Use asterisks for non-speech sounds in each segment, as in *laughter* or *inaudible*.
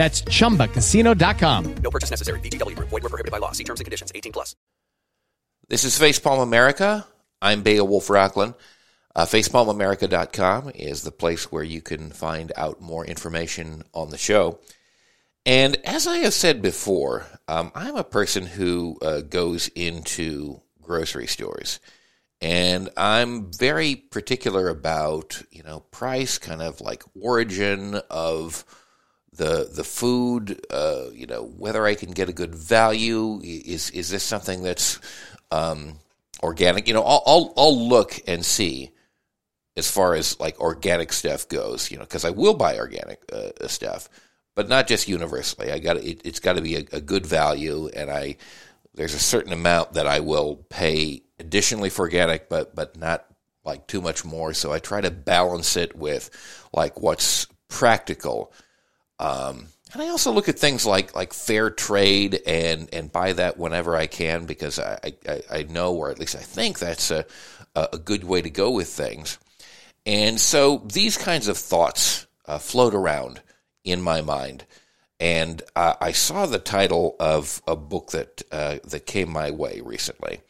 That's chumbacasino.com. No purchase necessary. VGW Group. Void were prohibited by law. See terms and conditions. 18 plus. This is Facepalm America. I'm Beowulf Rocklin. Uh, FacepalmAmerica.com is the place where you can find out more information on the show. And as I have said before, um, I'm a person who uh, goes into grocery stores. And I'm very particular about, you know, price, kind of like origin of the the food, uh, you know, whether I can get a good value. Is is this something that's um, organic? You know, I'll, I'll, I'll look and see as far as like organic stuff goes. You know, because I will buy organic uh, stuff, but not just universally. I got it, it's got to be a, a good value, and I there's a certain amount that I will pay additionally for organic, but but not like too much more. So I try to balance it with like what's practical um, and I also look at things like like fair trade and and buy that whenever I can because I I, I know or at least I think that's a a good way to go with things. And so these kinds of thoughts uh, float around in my mind. And uh, I saw the title of a book that uh, that came my way recently,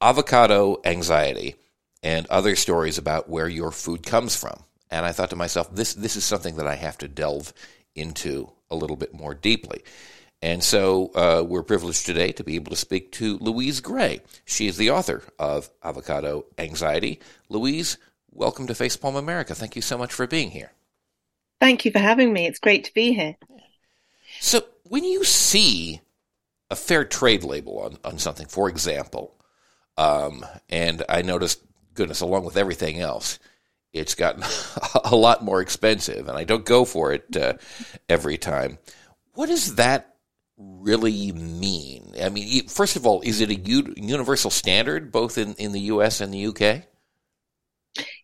"Avocado Anxiety and Other Stories About Where Your Food Comes From." And I thought to myself, this this is something that I have to delve into a little bit more deeply. And so uh, we're privileged today to be able to speak to Louise Gray. She is the author of Avocado Anxiety. Louise, welcome to Facepalm America. Thank you so much for being here. Thank you for having me. It's great to be here. So, when you see a fair trade label on, on something, for example, um, and I noticed, goodness, along with everything else, it's gotten *laughs* a lot more expensive, and I don't go for it uh, every time. What does that really mean? I mean, first of all, is it a u- universal standard both in, in the US and the UK?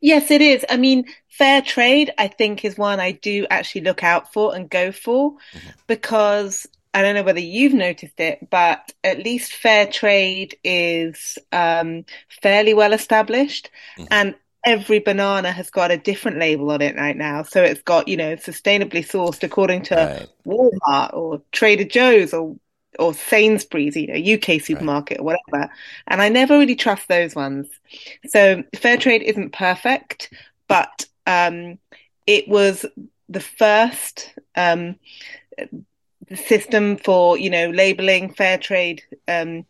Yes, it is. I mean, fair trade, I think, is one I do actually look out for and go for mm-hmm. because I don't know whether you've noticed it, but at least fair trade is um, fairly well established. Mm-hmm. And every banana has got a different label on it right now. So it's got, you know, sustainably sourced according to right. Walmart or Trader Joe's or or Sainsbury's, you know, UK supermarket right. or whatever. And I never really trust those ones. So fair trade isn't perfect, but um, it was the first um, system for, you know, labeling fair trade um,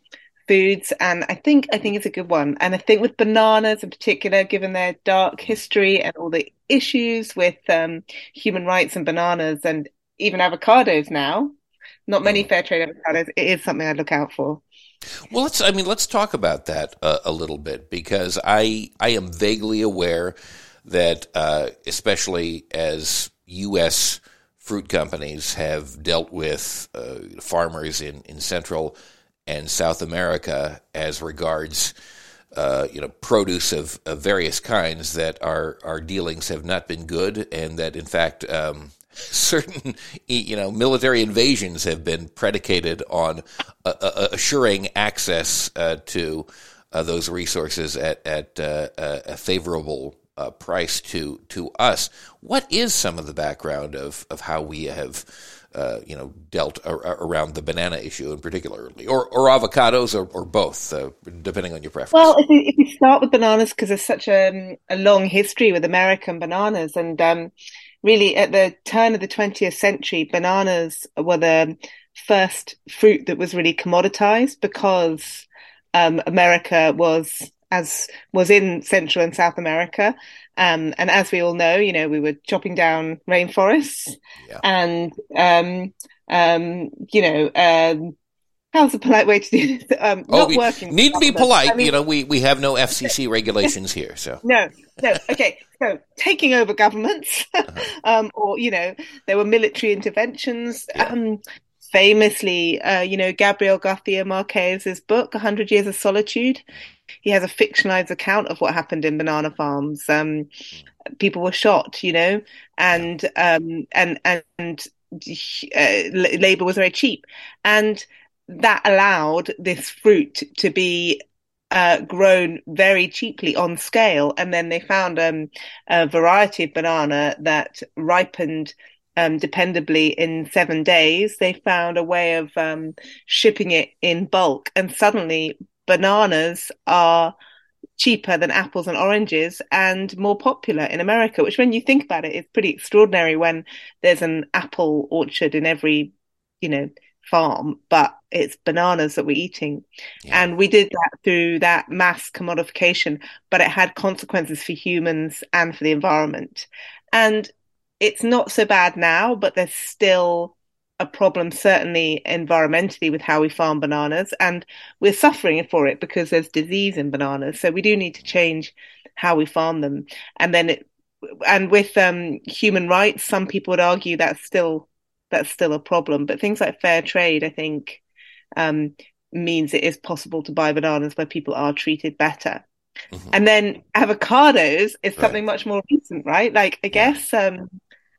foods and I think I think it's a good one. And I think with bananas in particular, given their dark history and all the issues with um, human rights and bananas and even avocados now, not many mm. fair trade avocados, it is something I look out for. Well, let's I mean let's talk about that uh, a little bit because I I am vaguely aware that uh, especially as U.S. fruit companies have dealt with uh, farmers in in Central and South America as regards uh, you know produce of, of, various kinds that our our dealings have not been good, and that in fact um, *laughs* certain you know military invasions have been predicated on uh, uh, assuring access uh, to uh, those resources at at uh, a favorable price to to us. What is some of the background of of how we have uh, you know, dealt ar- around the banana issue in particular, or, or avocados, or, or both, uh, depending on your preference. Well, if we, if start with bananas, because there's such a, a, long history with American bananas, and um, really at the turn of the 20th century, bananas were the first fruit that was really commoditized because um, America was as was in Central and South America. Um, and as we all know, you know, we were chopping down rainforests Yeah. and, um, um, you know, um, how's a polite way to do this? *laughs* Um, Oh, not working. need to be I polite. mean- you know, we, we have no FCC *laughs* regulations here, so No, no. Okay, so taking over governments, *laughs* um, or you know, there were military interventions. Yeah. Um, famously, uh, you know, Gabriel Garcia Marquez's book, "100 Years of Solitude," he has a fictionalized account of what happened in banana farms. Um, people were shot, you know, and um, and and uh, labor was very cheap, and that allowed this fruit to be uh, grown very cheaply on scale. And then they found um, a variety of banana that ripened um, dependably in seven days. They found a way of um, shipping it in bulk, and suddenly bananas are cheaper than apples and oranges and more popular in America, which when you think about it is pretty extraordinary when there's an apple orchard in every, you know, farm, but it's bananas that we're eating. Yeah. And we did that through that mass commodification, but it had consequences for humans and for the environment. And it's not so bad now, but there's still a problem, certainly environmentally, with how we farm bananas. And we're suffering for it because there's disease in bananas. So we do need to change how we farm them. And then it, and with um, human rights, some people would argue that's still that's still a problem. But things like fair trade, I think, um, means it is possible to buy bananas where people are treated better. Mhm. And then avocados is Right. something much more recent, right? Like I guess um,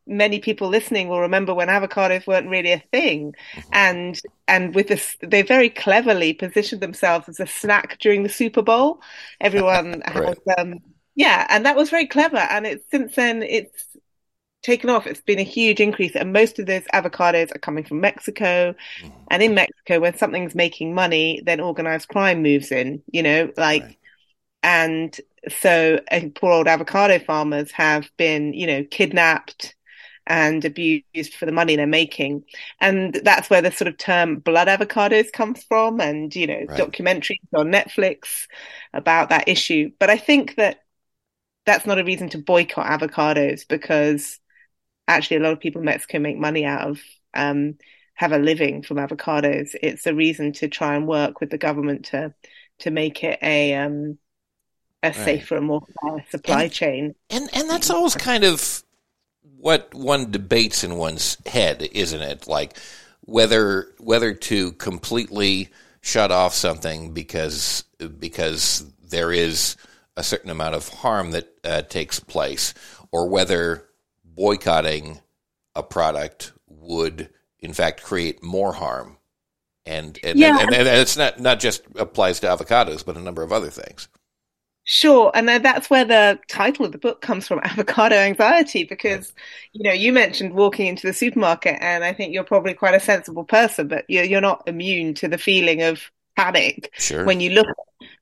many people listening will remember when avocados weren't really a thing, Mhm. and and with this, they very cleverly positioned themselves as a snack during the Super Bowl. Everyone *laughs* Right. has, um, yeah, and that was very clever. And it's since then it's taken off. It's been a huge increase, and most of those avocados are coming from Mexico. Mhm. And in Mexico, when something's making money, then organized crime moves in. You know, like Right. and so uh, poor old avocado farmers have been, you know, kidnapped and abused for the money they're making. And that's where the sort of term blood avocados comes from and, you know, Right. documentaries on Netflix about that issue. But I think that that's not a reason to boycott avocados because actually a lot of people in Mexico make money out of um have a living from avocados. It's a reason to try and work with the government to to make it a um a Right. safer and more fair supply And- chain. And and that's always kind of what one debates in one's head, isn't it? Like whether whether to completely shut off something because because there is a certain amount of harm that uh, takes place, or whether boycotting a product would in fact create more harm. And and, Yeah. and, and it's not not just applies to avocados, but a number of other things. Sure, and then that's where the title of the book comes from, *laughs* Avocado Anxiety, because you know you mentioned walking into the supermarket, and I think you're probably quite a sensible person, but you're you're not immune to the feeling of panic Sure. when you look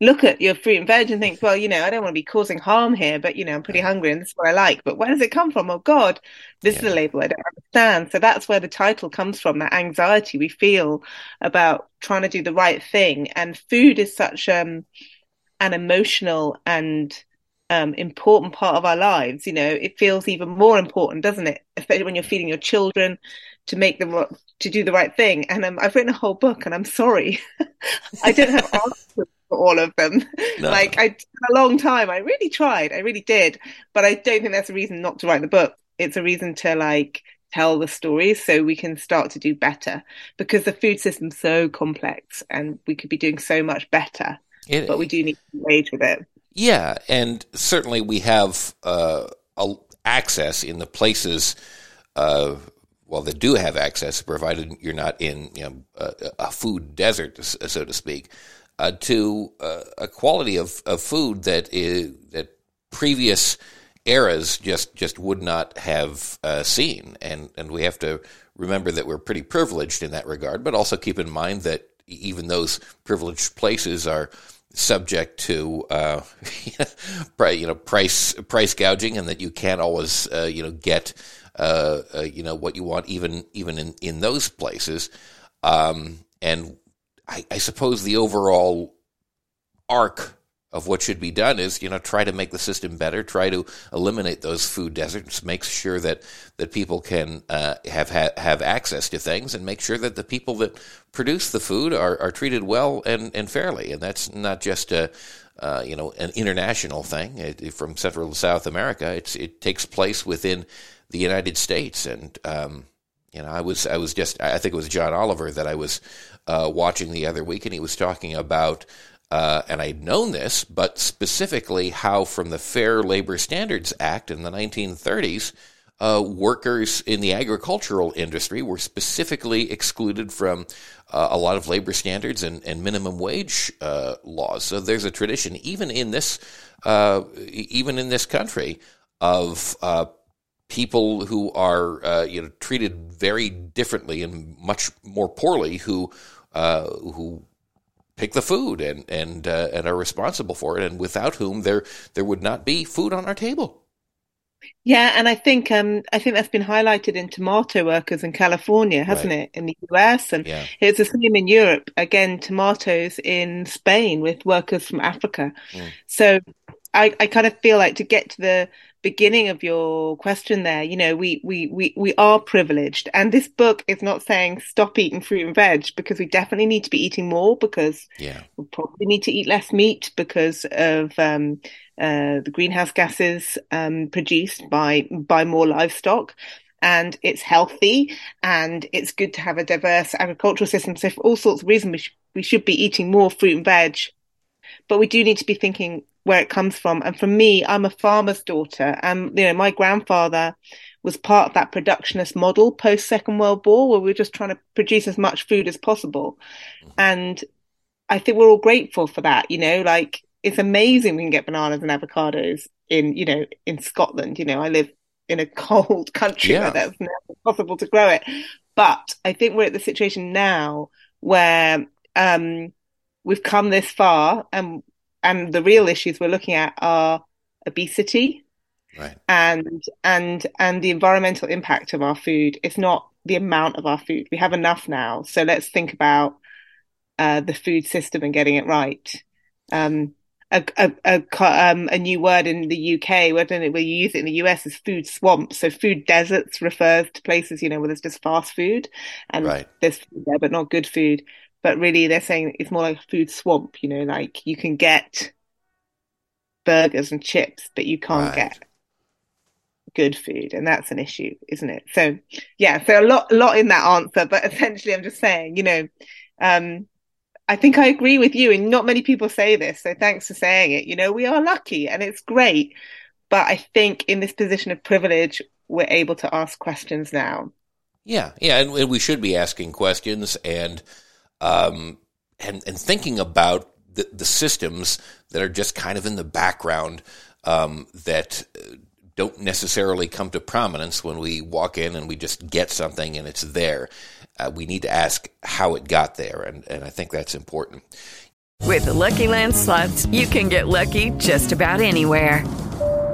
look at your fruit and veg and think, well, you know, I don't want to be causing harm here, but you know, I'm pretty hungry and this is what I like. But where does it come from? Oh God, this is a label I don't understand. So that's where the title comes from, that anxiety we feel about trying to do the right thing. And food is such um an emotional and um, important part of our lives. You know, it feels even more important, doesn't it? Especially when you're feeding your children to make them to do the right thing. And um, I've written a whole book, and I'm sorry, *laughs* I don't have *laughs* answers for all of them. No. Like I, a long time, I really tried, I really did, but I don't think that's a reason not to write the book. It's a reason to like tell the stories so we can start to do better because the food system's so complex and we could be doing so much better It- but we do need to engage with it. Yeah, and certainly we have uh, a, access in the places, uh, well, that do have access, provided you're not in you know, a, a food desert, so to speak, uh, to uh, a quality of, of food that is that previous eras just just would not have uh, seen, and and we have to remember that we're pretty privileged in that regard, but also keep in mind that even those privileged places are subject to uh, *laughs* you know price price gouging, and that you can't always uh, you know get uh, uh, you know what you want even even in in those places. Um, and I, I suppose the overall arc of what should be done is, you know, try to make the system better, try to eliminate those food deserts, make sure that, that people can uh, have ha- have access to things, and make sure that the people that produce the food are, are treated well and, and fairly. And that's not just a uh, you know an international thing it, from Central and South America. It's it takes place within the United States, and um, you know, I was I was just I think it was John Oliver that I was uh, watching the other week, and he was talking about uh, and I'd known this, but specifically how from the Fair Labor Standards Act in the 1930s, uh, workers in the agricultural industry were specifically excluded from uh, a lot of labor standards and, and minimum wage uh, laws. So there's a tradition, even in this, uh, even in this country, of uh, people who are you know treated very differently and much more poorly, who who pick the food and and uh, and are responsible for it, and without whom there there would not be food on our table. Yeah, and I think um, I think that's been highlighted in tomato workers in California, hasn't right. it? In the US, and yeah. it's the same in Europe. Again, tomatoes in Spain with workers from Africa. Mm. So I, I kind of feel like to get to the beginning of your question there, you know, we, we, we, we are privileged. And this book is not saying stop eating fruit and veg because we definitely need to be eating more because yeah. we probably need to eat less meat because of, um, uh, the greenhouse gases, um, produced by, by more livestock. And it's healthy and it's good to have a diverse agricultural system. So for all sorts of reasons, we, sh- we should be eating more fruit and veg. But we do need to be thinking where it comes from. And for me, I'm a farmer's daughter. And, you know, my grandfather was part of that productionist model post Second World War, where we are just trying to produce as much food as possible. And I think we're all grateful for that. You know, like it's amazing we can get bananas and avocados in, you know, in Scotland. You know, I live in a *laughs* cold country yeah. where that's never possible to grow it. But I think we're at the situation now where um, we've come this far and and the real issues we're looking at are obesity right. and and and the environmental impact of our food. It's not the amount of our food. We have enough now, so let's think about uh, the food system and getting it right. Um, a, a, a, um, a, new word in the UK, where don't know, you use it in the US is food swamps. So food deserts refers to places, you know, where there's just fast food and right. there's food there, but not good food but really they're saying it's more like a food swamp, you know, like you can get burgers and chips, but you can't right. get good food and that's an issue isn't it? So yeah so a lot a lot in that answer but *laughs* essentially i'm just saying you know um i think i agree with you and not many people say this so thanks for saying it. You know we are lucky and it's great but i think in this position of privilege we're able to ask questions now. Yeah yeah and we should be asking questions and um, and and thinking about the, the systems that are just kind of in the background um, that uh, don't necessarily come to prominence when we walk in and we just get something and it's there. Uh, we need to ask how it got there, and, and I think that's important. With the Lucky Land slots, you can get lucky just about anywhere.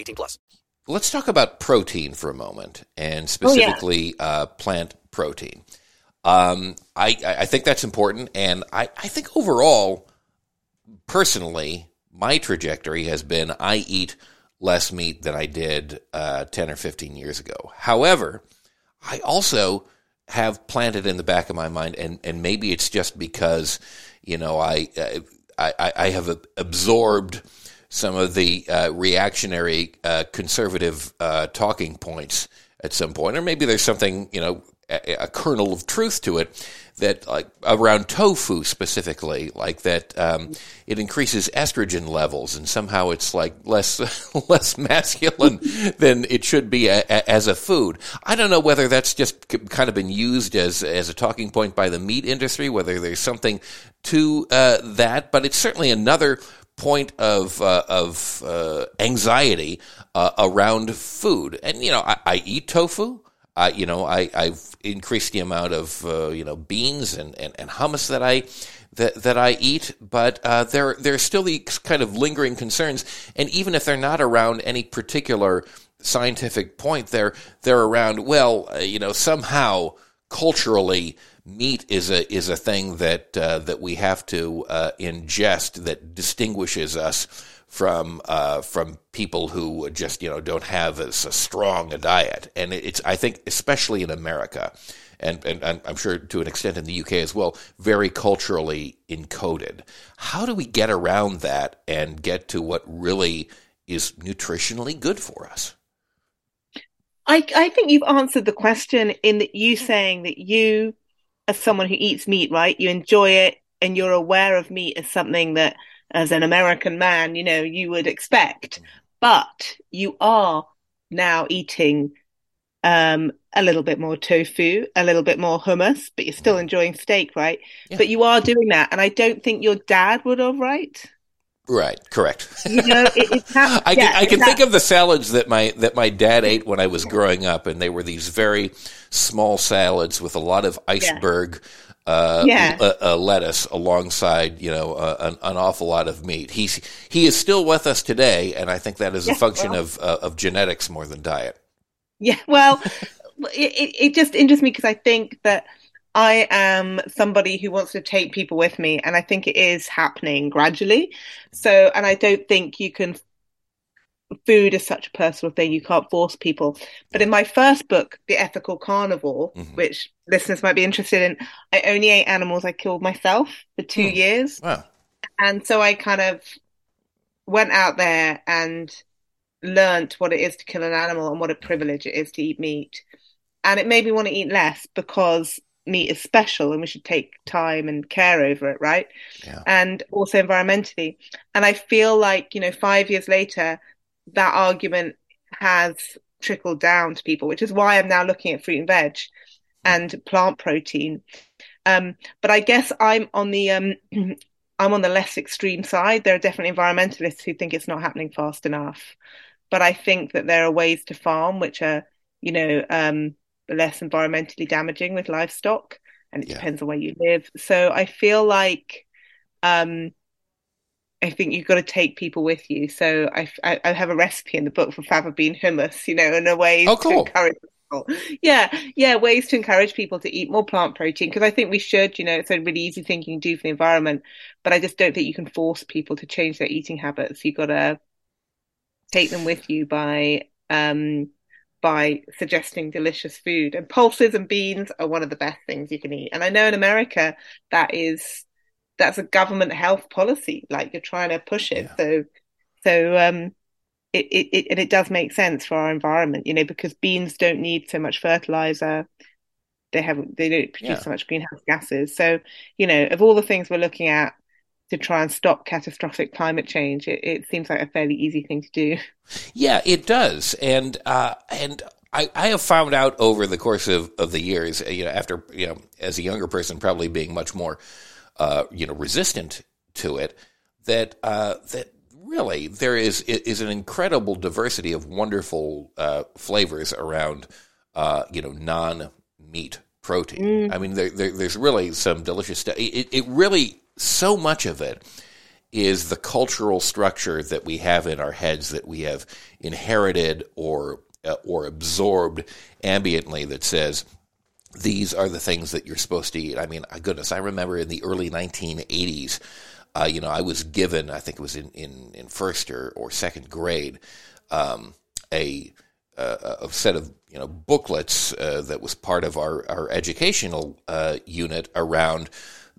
18 plus. Let's talk about protein for a moment, and specifically oh, yeah. uh, plant protein. Um, I, I think that's important, and I, I think overall, personally, my trajectory has been I eat less meat than I did uh, 10 or 15 years ago. However, I also have planted in the back of my mind, and, and maybe it's just because, you know, I, I, I, I have absorbed some of the uh, reactionary uh, conservative uh, talking points at some point, or maybe there's something you know a, a, kernel of truth to it that like around tofu specifically, like that um, it increases estrogen levels and somehow it's like less *laughs* less masculine than it should be a, a, as a food. I don't know whether that's just kind of been used as as a talking point by the meat industry, whether there's something to uh, that, but it's certainly another point of uh, of uh, anxiety uh, around food. And you know, I, I eat tofu. I, you know, I, I've increased the amount of uh, you know beans and, and, and hummus that I that that I eat, but uh, there there's still these kind of lingering concerns, and even if they're not around any particular scientific point, they're they're around. Well, uh, you know, somehow culturally, meat is a is a thing that uh, that we have to uh, ingest that distinguishes us from uh, from people who just you know don't have as a strong a diet, and it's I think especially in America, and and I'm sure to an extent in the UK as well, very culturally encoded. How do we get around that and get to what really is nutritionally good for us? I I think you've answered the question in that you saying that you, as someone who eats meat, right, you enjoy it and you're aware of meat as something that as an American man, you know, you would expect. But you are now eating um, a little bit more tofu, a little bit more hummus, but you're still enjoying steak, right? Yeah. But you are doing that. And I don't think your dad would have, right? Right, correct. You know, it, not, *laughs* I can, I can think of the salads that my that my dad ate when I was growing up, and they were these very small salads with a lot of iceberg yeah uh, yeah. a, a lettuce alongside, you know, uh, an, an, awful lot of meat. He's he is still with us today, and I think that is a function well, of uh, of genetics more than diet. Yeah, well, *laughs* it it just interests me because I think that I am somebody who wants to take people with me, and I think it is happening gradually. So, and I don't think you can food is such a personal thing you can't force people but in my first book the ethical carnivore mm-hmm. which listeners might be interested in i only ate animals i killed myself for two mm. years wow. and so i kind of went out there and learned what it is to kill an animal and what a privilege it is to eat meat and it made me want to eat less because meat is special and we should take time and care over it right yeah. and also environmentally and i feel like you know five years later that argument has trickled down to people, which is why I'm now looking at fruit and veg and plant protein. Um, but I guess I'm on the um, *clears throat* I'm on the less extreme side. There are definitely environmentalists who think it's not happening fast enough, but I think that there are ways to farm which are, you know, um, less environmentally damaging with livestock, and it yeah. depends on where you live. So I feel like um, I think you've got to take people with you. So I, I, I have a recipe in the book for fava bean hummus, you know, and a way oh, cool. to encourage people. Yeah, yeah, ways to encourage people to eat more plant protein because I think we should. You know, it's a really easy thing you can do for the environment, but I just don't think you can force people to change their eating habits. You've got to take them with you by um by suggesting delicious food. And pulses and beans are one of the best things you can eat. And I know in America that is that's a government health policy. Like you're trying to push it. Yeah. So, so, um, it, it, it, and it does make sense for our environment, you know, because beans don't need so much fertilizer. They have, they don't produce yeah. so much greenhouse gases. So, you know, of all the things we're looking at to try and stop catastrophic climate change, it, it seems like a fairly easy thing to do. Yeah, it does. And, uh, and I, I have found out over the course of, of the years, you know, after, you know, as a younger person, probably being much more uh, you know, resistant to it, that uh, that really there is is an incredible diversity of wonderful uh, flavors around, uh, you know, non meat protein. Mm. I mean, there, there, there's really some delicious stuff. It, it really so much of it is the cultural structure that we have in our heads that we have inherited or uh, or absorbed ambiently that says these are the things that you're supposed to eat. I mean, goodness, I remember in the early 1980s, uh, you know, I was given, I think it was in, in, in first or, or second grade, um, a, a, a set of you know booklets uh, that was part of our our educational uh, unit around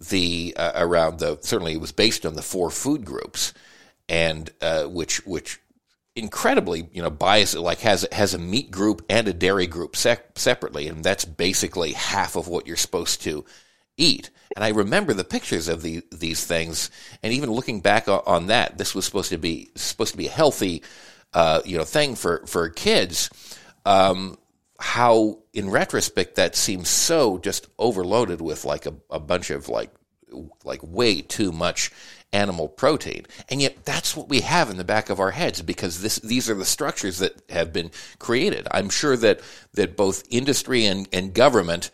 the uh, around the certainly it was based on the four food groups, and uh, which which incredibly you know biased like has has a meat group and a dairy group separately, and that's basically half of what you're supposed to eat. And I remember the pictures of the, these things, and even looking back on, on that, this was supposed to be supposed to be a healthy, uh, you know, thing for for kids. Um, how, in retrospect, that seems so just overloaded with like a, a bunch of like like way too much animal protein. And yet that's what we have in the back of our heads because this, these are the structures that have been created. I'm sure that, that both industry and, and government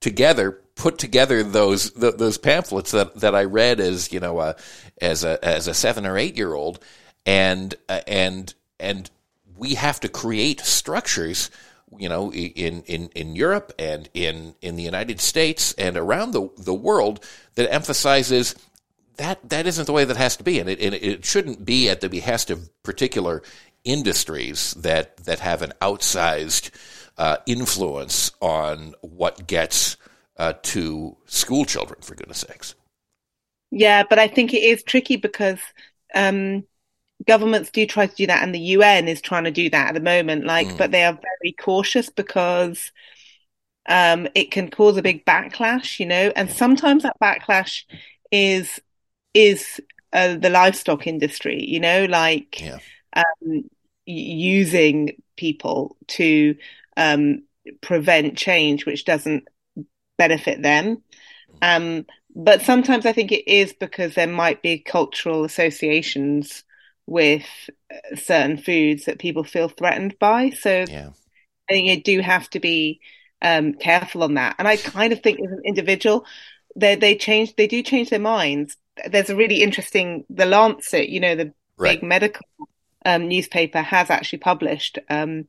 together put together those, those pamphlets that, that I read as, you know, uh, as a, as a seven or eight year old. And, uh, and, and we have to create structures you know, in, in, in Europe and in, in the United States and around the, the world that emphasizes that that isn't the way that has to be, and it, and it shouldn't be at the behest of particular industries that that have an outsized uh, influence on what gets uh, to school children. For goodness sakes. Yeah, but I think it is tricky because um, governments do try to do that, and the UN is trying to do that at the moment. Like, mm. but they are very cautious because um, it can cause a big backlash, you know, and sometimes that backlash is is uh, the livestock industry, you know, like yeah. um, using people to um, prevent change, which doesn't benefit them. Um, but sometimes I think it is because there might be cultural associations with uh, certain foods that people feel threatened by. So yeah. I think you do have to be um, careful on that. And I kind of think as an individual, they they change they do change their minds there's a really interesting the Lancet, you know, the right. big medical um, newspaper has actually published um,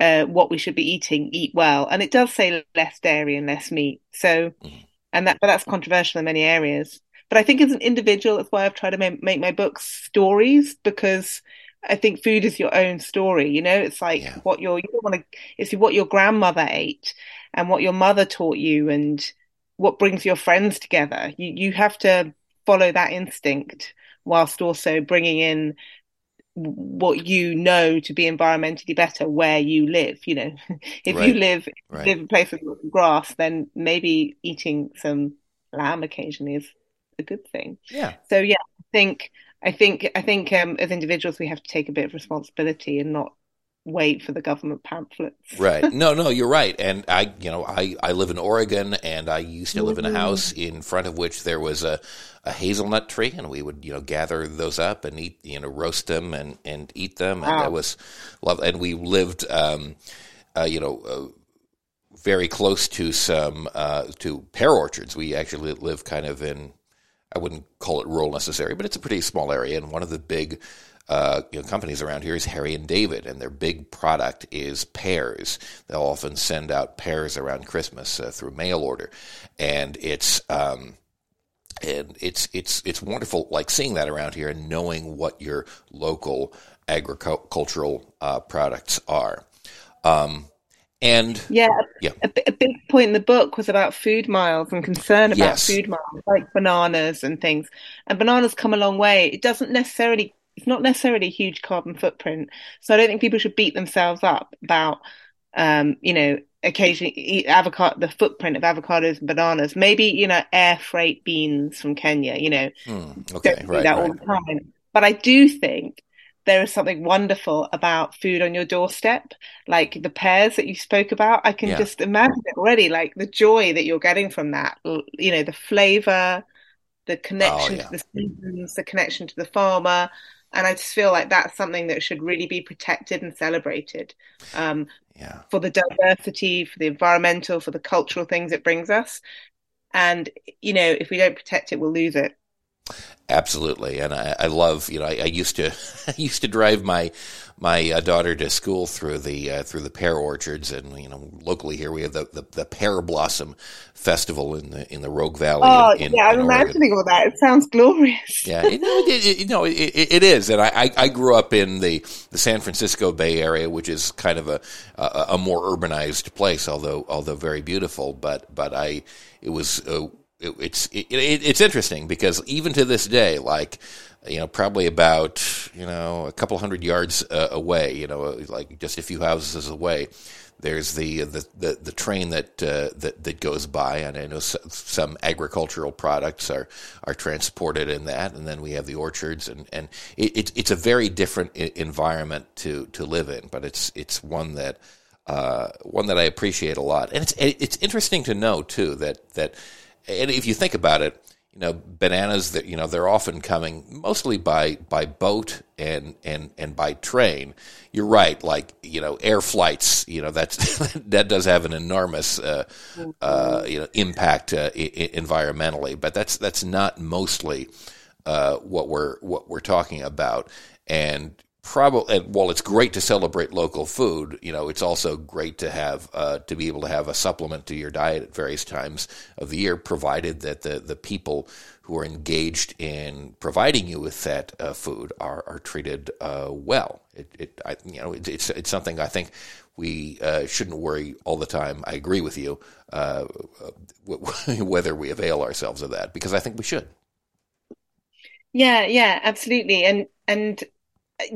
uh, what we should be eating, eat well, and it does say less dairy and less meat. So, mm-hmm. and that but that's controversial in many areas. But I think as an individual, that's why I've tried to make, make my books stories because I think food is your own story. You know, it's like yeah. what your you want to it's what your grandmother ate and what your mother taught you and what brings your friends together. You you have to follow that instinct whilst also bringing in what you know to be environmentally better where you live. You know, *laughs* if right. you live right. live in a place with grass, then maybe eating some lamb occasionally is a good thing. Yeah. So yeah, I think I think I think um, as individuals we have to take a bit of responsibility and not wait for the government pamphlets. right. *laughs* No, no, you're right. And I, you know, I, I live in Oregon and I used to live in a house in front of which there was a, a hazelnut tree and we would, you know, gather those up and eat, you know, roast them and, and eat them. And that was love. And we lived, um, uh, you know, uh, very close to some, uh, to pear orchards. We actually live kind of in, I wouldn't call it rural necessarily, but it's a pretty small area. And one of the big, uh, you know, companies around here is Harry and David, and their big product is pears. They'll often send out pears around Christmas uh, through mail order, and it's um, and it's it's it's wonderful, like seeing that around here and knowing what your local agricultural uh, products are. Um, and yeah, yeah. A, a, big point in the book was about food miles and concern about yes. food miles, like bananas and things. And bananas come a long way. It doesn't necessarily it's not necessarily a huge carbon footprint. So I don't think people should beat themselves up about, um, you know, occasionally eat avocado, the footprint of avocados and bananas. Maybe, you know, air freight beans from Kenya, you know, mm, okay, right, that right. all the time. But I do think there is something wonderful about food on your doorstep, like the pears that you spoke about. I can yeah. just imagine it already, like the joy that you're getting from that, you know, the flavor, the connection oh, yeah. to the seasons, the connection to the farmer. And I just feel like that's something that should really be protected and celebrated um, yeah. for the diversity, for the environmental, for the cultural things it brings us. And, you know, if we don't protect it, we'll lose it. Absolutely, and I, I love you know I, I, used to *laughs* I used to drive my my uh, daughter to school through the uh, through the pear orchards, and you know locally here we have the, the, the, pear blossom festival in the in the Rogue Valley. Oh in, yeah, I'm imagining all that. It sounds glorious. yeah, it, it, it, no, it, it is, and I, I grew up in the, the San Francisco Bay Area, which is kind of a a, a more urbanized place, although although very beautiful. But but I it was. Uh, it, it's it, it, it's interesting because even to this day, like you know, probably about you know a couple hundred yards uh, away, you know, like just a few houses away, there's the the the, the train that uh, that that goes by, and I know some agricultural products are are transported in that, and then we have the orchards, and and it, it's a very different environment to to live in, but it's it's one that. Uh, one that I appreciate a lot, and it's it's interesting to know too that that, and if you think about it, you know, bananas that you know they're often coming mostly by by boat and and and by train. You're right, like you know, air flights. You know, that's *laughs* that does have an enormous uh, uh, you know impact uh, I- environmentally, but that's that's not mostly uh, what we're what we're talking about. And probably while it's great to celebrate local food, you know, it's also great to have uh, to be able to have a supplement to your diet at various times of the year, provided that the the people who are engaged in providing you with that uh, food are are treated uh, well. It, it I, you know, it, it's it's something I think we uh, shouldn't worry all the time. I agree with you uh, *laughs* whether we avail ourselves of that because I think we should. Yeah, yeah, absolutely, and and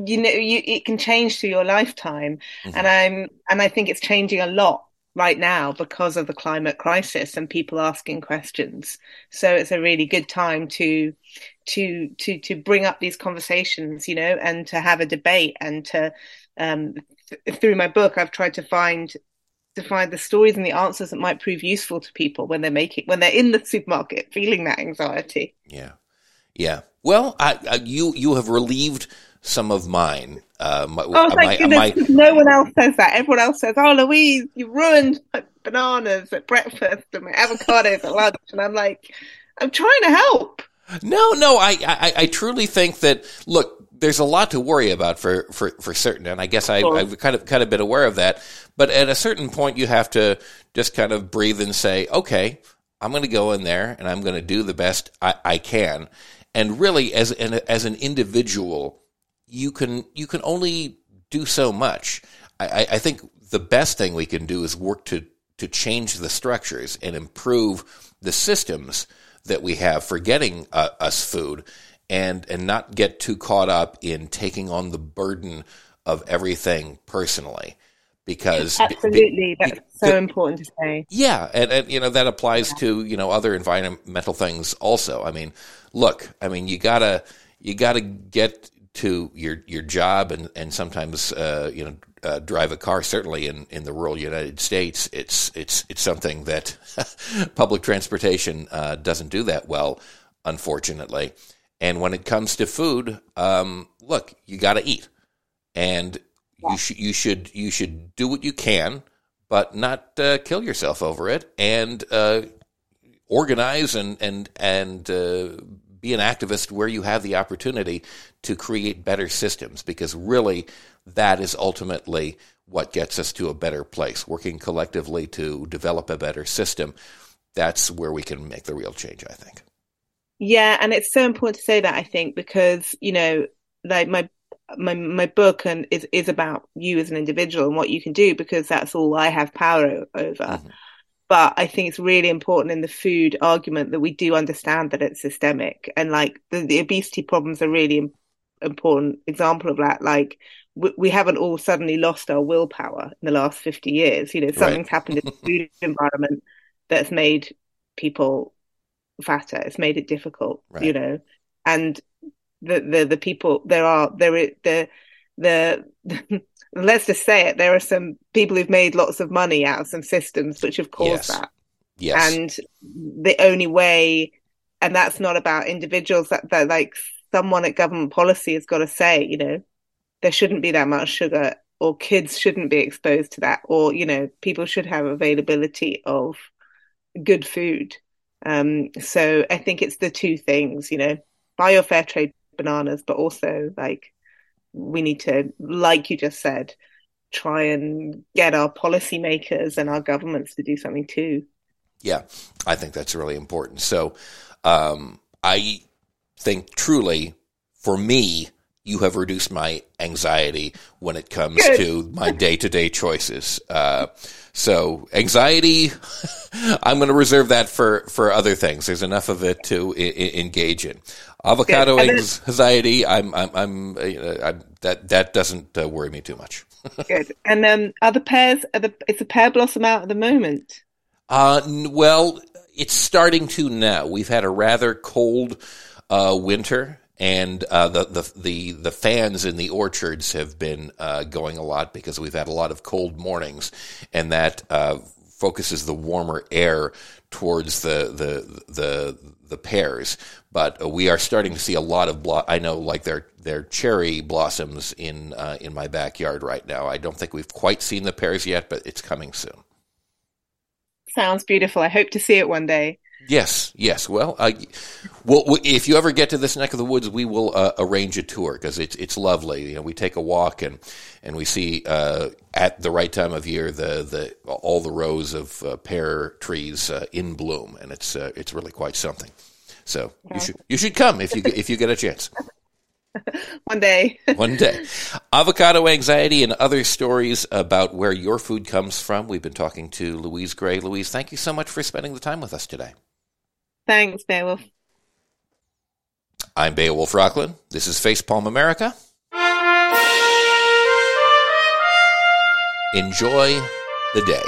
you know you, it can change through your lifetime. Mm-hmm. and i'm and i think it's changing a lot right now because of the climate crisis and people asking questions. So it's a really good time to to to to bring up these conversations you know and to have a debate and to um th- through my book i've tried to find to find the stories and the answers that might prove useful to people when they're making when they're in the supermarket *laughs* feeling that anxiety. Yeah. Yeah well I, I you you have relieved some of mine. Uh, my, oh, thank my, goodness. My... No one else says that. Everyone else says, oh, Louise, you ruined my bananas at breakfast and my avocados at lunch. And I'm like, I'm trying to help. No, no, I, I, I truly think that, look, there's a lot to worry about for, for, for certain. And I guess I, I've kind of, kind of been aware of that. But at a certain point, you have to just kind of breathe and say, okay, I'm going to go in there and I'm going to do the best I, I can. And really, as an, as an individual, you can you can only do so much. I, I think the best thing we can do is work to to change the structures and improve the systems that we have for getting uh, us food and and not get too caught up in taking on the burden of everything personally because absolutely that's so important to say yeah and, and you know that applies yeah. to you know other environmental things also i mean look i mean you gotta you gotta get to your your job and and sometimes uh, you know uh, drive a car. Certainly in, in the rural United States, it's it's it's something that *laughs* public transportation uh, doesn't do that well, unfortunately. And when it comes to food, um, look, you got to eat, and you should you should you should do what you can, but not uh, kill yourself over it, and uh, organize and and and uh, be an activist where you have the opportunity to create better systems because really that is ultimately what gets us to a better place. Working collectively to develop a better system, that's where we can make the real change, I think. Yeah, and it's so important to say that I think because, you know, like my my my book and is is about you as an individual and what you can do because that's all I have power over. Mm-hmm. But I think it's really important in the food argument that we do understand that it's systemic and like the, the obesity problems are really important example of that. Like we, we, haven't all suddenly lost our willpower in the last 50 years. You know, something's right. happened in the *laughs* food environment that's made people fatter. It's made it difficult, right. you know, and the, the, the people there are, there, the, the, the *laughs* let's just say it, there are some people who've made lots of money out of some systems which have caused yes. that. Yes. And the only way, and that's not about individuals that, that like someone at government policy has got to say, you know, there shouldn't be that much sugar or kids shouldn't be exposed to that or, you know, people should have availability of good food. Um, so I think it's the two things, you know, buy your fair trade bananas, but also like we need to, like you just said, try and get our policymakers and our governments to do something too. Yeah, I think that's really important. So um, I think truly, for me, you have reduced my anxiety when it comes Good. to my day to day choices. Uh, so anxiety, *laughs* I'm going to reserve that for, for other things. There's enough of it to I- I- engage in. Avocado. Then- anxiety, I'm, I'm, I'm, uh, I'm that that doesn't uh, worry me too much. *laughs* Good. And um, are the pears? Are the is the pear blossom out at the moment? Uh, n- well, it's starting to now. We've had a rather cold uh, winter, and uh, the, the the the fans in the orchards have been uh, going a lot because we've had a lot of cold mornings, and that uh, focuses the warmer air towards the the the the pears. But uh, we are starting to see a lot of blo- I know, like their their cherry blossoms in uh, in my backyard right now. I don't think we've quite seen the pears yet, but it's coming soon. Sounds beautiful. I hope to see it one day. Yes, yes. Well, I, well, if you ever get to this neck of the woods, we will uh, arrange a tour because it's it's lovely. You know, we take a walk and and we see uh, at the right time of year the the all the rows of uh, pear trees uh, in bloom, and it's uh, it's really quite something. So you should you should come if you if you get a chance. *laughs* One day. *laughs* One day. Avocado anxiety and other stories about where your food comes from. We've been talking to Louise Gray. Louise, thank you so much for spending the time with us today. Thanks, Beowulf. I'm Beowulf Rockland. This is Facepalm America. Enjoy the day.